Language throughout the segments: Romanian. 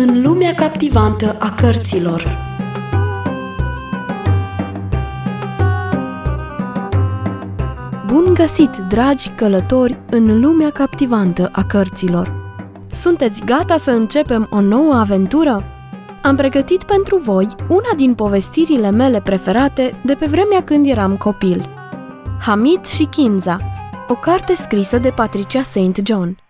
În lumea captivantă a cărților Bun găsit, dragi călători, în lumea captivantă a cărților! Sunteți gata să începem o nouă aventură? Am pregătit pentru voi una din povestirile mele preferate de pe vremea când eram copil. Hamid și Kinza, o carte scrisă de Patricia St. John.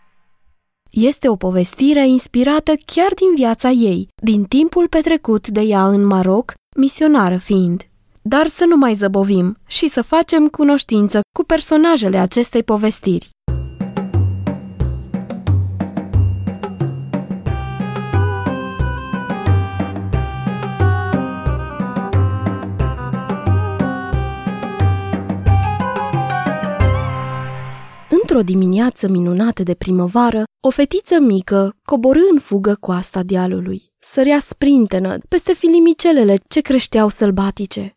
Este o povestire inspirată chiar din viața ei, din timpul petrecut de ea în Maroc, misionară fiind. Dar să nu mai zăbovim și să facem cunoștință cu personajele acestei povestiri. Într-o dimineață minunată de primăvară, o fetiță mică coborâ în fugă coasta dealului. Sărea sprintenă peste filimicelele ce creșteau sălbatice.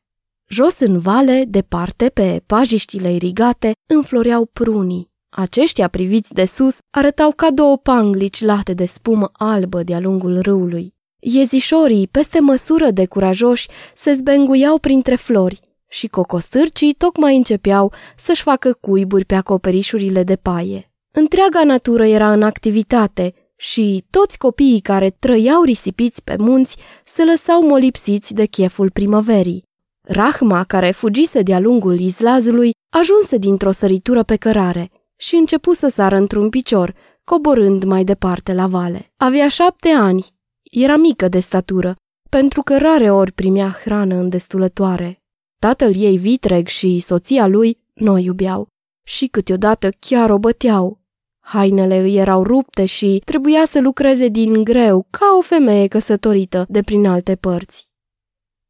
Jos în vale, departe, pe pajiștile irigate, înfloreau prunii. Aceștia, priviți de sus, arătau ca două panglici late de spumă albă de-a lungul râului. Iezișorii, peste măsură de curajoși, se zbenguiau printre flori, și cocostârcii tocmai începeau să-și facă cuiburi pe acoperișurile de paie. Întreaga natură era în activitate și toți copiii care trăiau risipiți pe munți se lăsau molipsiți de cheful primăverii. Rahma, care fugise de-a lungul izlazului, ajunse dintr-o săritură pe cărare și începu să sară într-un picior, coborând mai departe la vale. Avea șapte ani, era mică de statură, pentru că rare ori primea hrană în destulătoare. Tatăl ei vitreg și soția lui nu o iubeau și câteodată chiar o băteau. Hainele îi erau rupte și trebuia să lucreze din greu ca o femeie căsătorită de prin alte părți.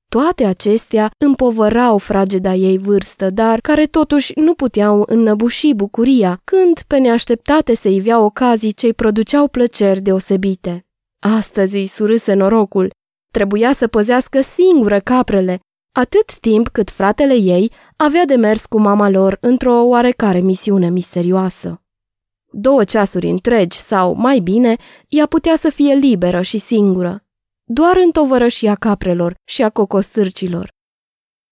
Toate acestea împovărau frageda ei vârstă, dar care totuși nu puteau înnăbuși bucuria când pe neașteptate se ivea ocazii ce-i produceau plăceri deosebite. Astăzi îi surâse norocul. Trebuia să păzească singură caprele atât timp cât fratele ei avea de mers cu mama lor într-o oarecare misiune misterioasă. Două ceasuri întregi sau, mai bine, ea putea să fie liberă și singură, doar în tovărășia caprelor și a cocostârcilor.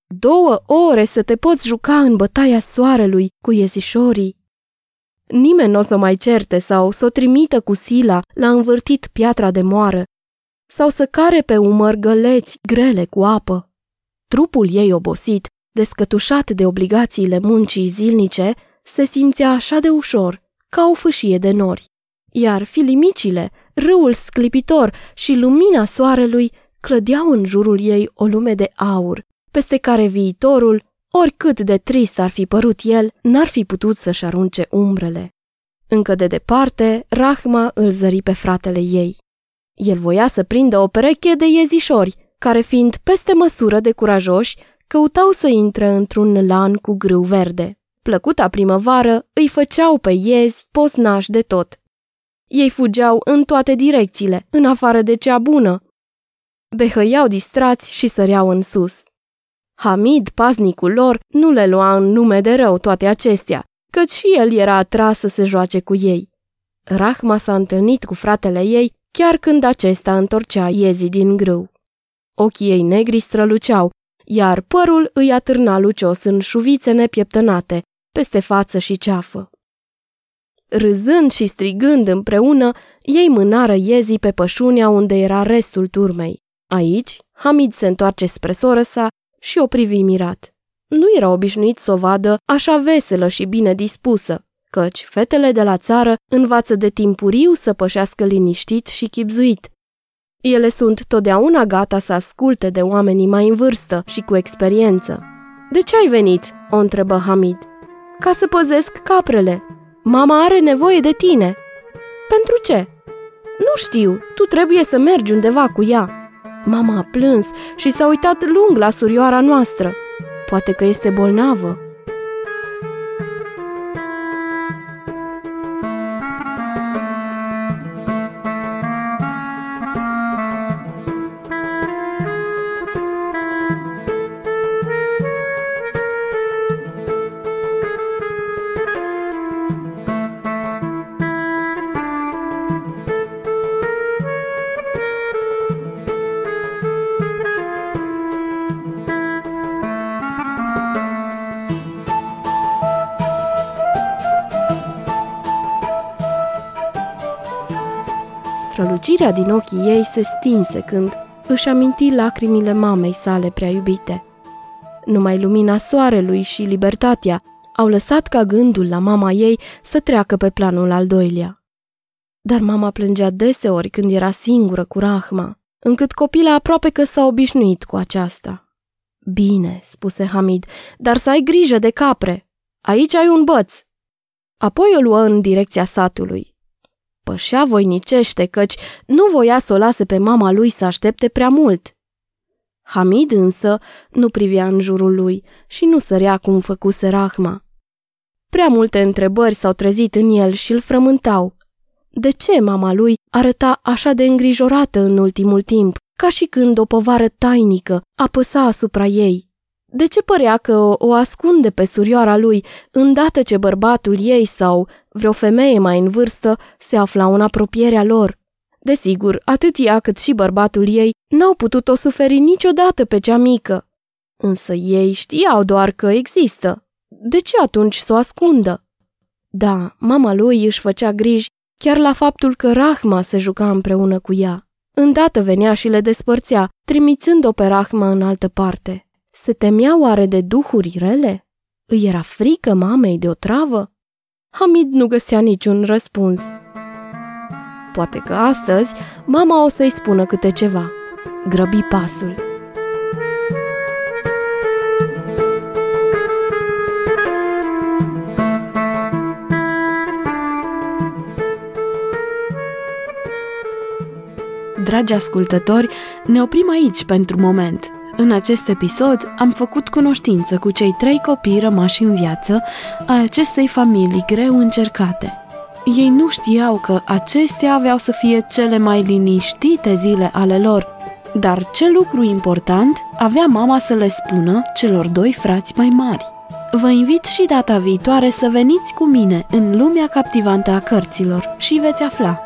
Două ore să te poți juca în bătaia soarelui cu iezișorii. Nimeni nu o să mai certe sau să o trimită cu sila la învârtit piatra de moară sau să care pe umăr găleți grele cu apă. Trupul ei obosit, descătușat de obligațiile muncii zilnice, se simțea așa de ușor, ca o fâșie de nori. Iar filimicile, râul sclipitor și lumina soarelui clădeau în jurul ei o lume de aur, peste care viitorul, oricât de trist ar fi părut el, n-ar fi putut să-și arunce umbrele. Încă de departe, Rahma îl zări pe fratele ei. El voia să prindă o pereche de iezișori, care fiind peste măsură de curajoși, căutau să intre într-un lan cu grâu verde. Plăcuta primăvară îi făceau pe iezi posnași de tot. Ei fugeau în toate direcțiile, în afară de cea bună. Behăiau distrați și săreau în sus. Hamid, paznicul lor, nu le lua în nume de rău toate acestea, căci și el era atras să se joace cu ei. Rahma s-a întâlnit cu fratele ei chiar când acesta întorcea iezii din grâu. Ochii ei negri străluceau, iar părul îi atârna lucios în șuvițe nepieptănate, peste față și ceafă. Râzând și strigând împreună, ei mânară iezii pe pășunea unde era restul turmei. Aici, Hamid se întoarce spre soră sa și o privi mirat. Nu era obișnuit să o vadă așa veselă și bine dispusă, căci fetele de la țară învață de timpuriu să pășească liniștit și chipzuit, ele sunt totdeauna gata să asculte de oamenii mai în vârstă și cu experiență. De ce ai venit?" o întrebă Hamid. Ca să păzesc caprele. Mama are nevoie de tine." Pentru ce?" Nu știu, tu trebuie să mergi undeva cu ea." Mama a plâns și s-a uitat lung la surioara noastră. Poate că este bolnavă. Strălucirea din ochii ei se stinse când își aminti lacrimile mamei sale prea iubite. Numai lumina soarelui și libertatea au lăsat ca gândul la mama ei să treacă pe planul al doilea. Dar mama plângea deseori când era singură cu Rahma, încât copila aproape că s-a obișnuit cu aceasta. Bine, spuse Hamid, dar să ai grijă de capre. Aici ai un băț. Apoi o luă în direcția satului. Pășea voinicește căci nu voia să o lase pe mama lui să aștepte prea mult. Hamid însă nu privea în jurul lui și nu sărea cum făcuse Rahma. Prea multe întrebări s-au trezit în el și îl frământau. De ce mama lui arăta așa de îngrijorată în ultimul timp, ca și când o povară tainică apăsa asupra ei? De ce părea că o, o ascunde pe surioara lui, îndată ce bărbatul ei sau vreo femeie mai în vârstă se aflau în apropierea lor? Desigur, atât ea cât și bărbatul ei n-au putut-o suferi niciodată pe cea mică. Însă ei știau doar că există. De ce atunci să o ascundă? Da, mama lui își făcea griji chiar la faptul că Rahma se juca împreună cu ea. Îndată venea și le despărțea, trimițând-o pe Rahma în altă parte. Se temea oare de duhuri rele? Îi era frică mamei de o travă? Hamid nu găsea niciun răspuns. Poate că astăzi mama o să-i spună câte ceva. Grăbi pasul. Dragi ascultători, ne oprim aici pentru moment – în acest episod am făcut cunoștință cu cei trei copii rămași în viață a acestei familii greu încercate. Ei nu știau că acestea aveau să fie cele mai liniștite zile ale lor, dar ce lucru important avea mama să le spună celor doi frați mai mari. Vă invit și data viitoare să veniți cu mine în lumea captivantă a cărților și veți afla